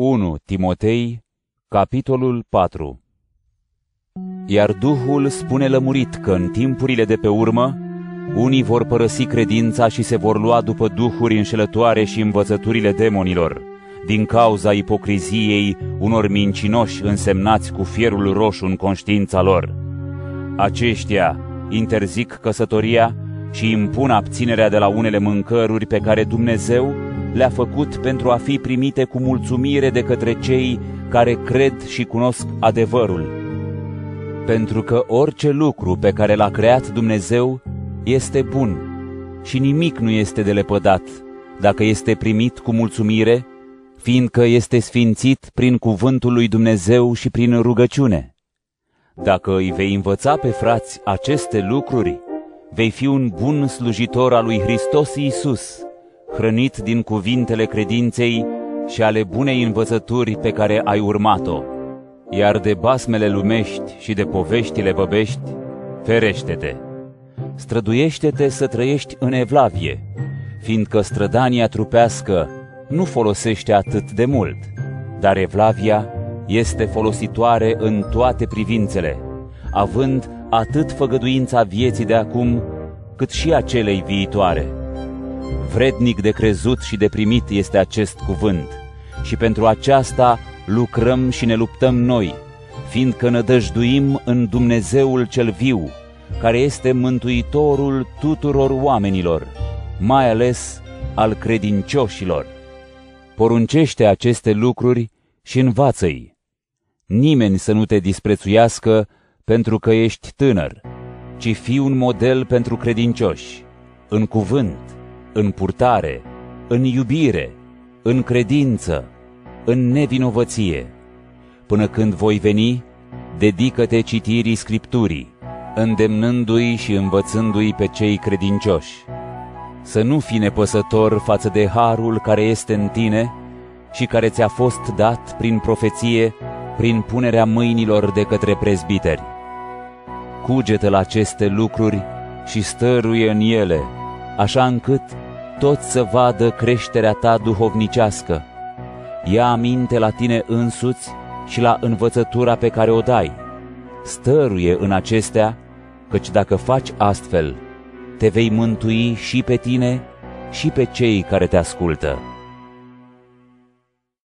1 Timotei, capitolul 4 Iar Duhul spune lămurit că în timpurile de pe urmă, unii vor părăsi credința și se vor lua după duhuri înșelătoare și învățăturile demonilor, din cauza ipocriziei unor mincinoși însemnați cu fierul roșu în conștiința lor. Aceștia interzic căsătoria și impun abținerea de la unele mâncăruri pe care Dumnezeu le-a făcut pentru a fi primite cu mulțumire de către cei care cred și cunosc adevărul. Pentru că orice lucru pe care l-a creat Dumnezeu este bun și nimic nu este de lepădat dacă este primit cu mulțumire, fiindcă este sfințit prin cuvântul lui Dumnezeu și prin rugăciune. Dacă îi vei învăța pe frați aceste lucruri, vei fi un bun slujitor al lui Hristos Iisus, hrănit din cuvintele credinței și ale bunei învățături pe care ai urmat-o. Iar de basmele lumești și de poveștile băbești, ferește-te. Străduiește-te să trăiești în evlavie, fiindcă strădania trupească nu folosește atât de mult, dar evlavia este folositoare în toate privințele, având atât făgăduința vieții de acum, cât și a celei viitoare. Vrednic de crezut și de primit este acest cuvânt și pentru aceasta lucrăm și ne luptăm noi, fiindcă nădăjduim în Dumnezeul cel viu, care este mântuitorul tuturor oamenilor, mai ales al credincioșilor. Poruncește aceste lucruri și învață-i. Nimeni să nu te disprețuiască pentru că ești tânăr, ci fii un model pentru credincioși, în cuvânt, în purtare, în iubire, în credință, în nevinovăție. Până când voi veni, dedică-te citirii Scripturii, îndemnându-i și învățându-i pe cei credincioși. Să nu fii nepăsător față de harul care este în tine și care ți-a fost dat prin profeție, prin punerea mâinilor de către prezbiteri. Cugetă la aceste lucruri și stăruie în ele, așa încât toți să vadă creșterea ta duhovnicească. Ia aminte la tine însuți și la învățătura pe care o dai. Stăruie în acestea, căci dacă faci astfel, te vei mântui și pe tine și pe cei care te ascultă.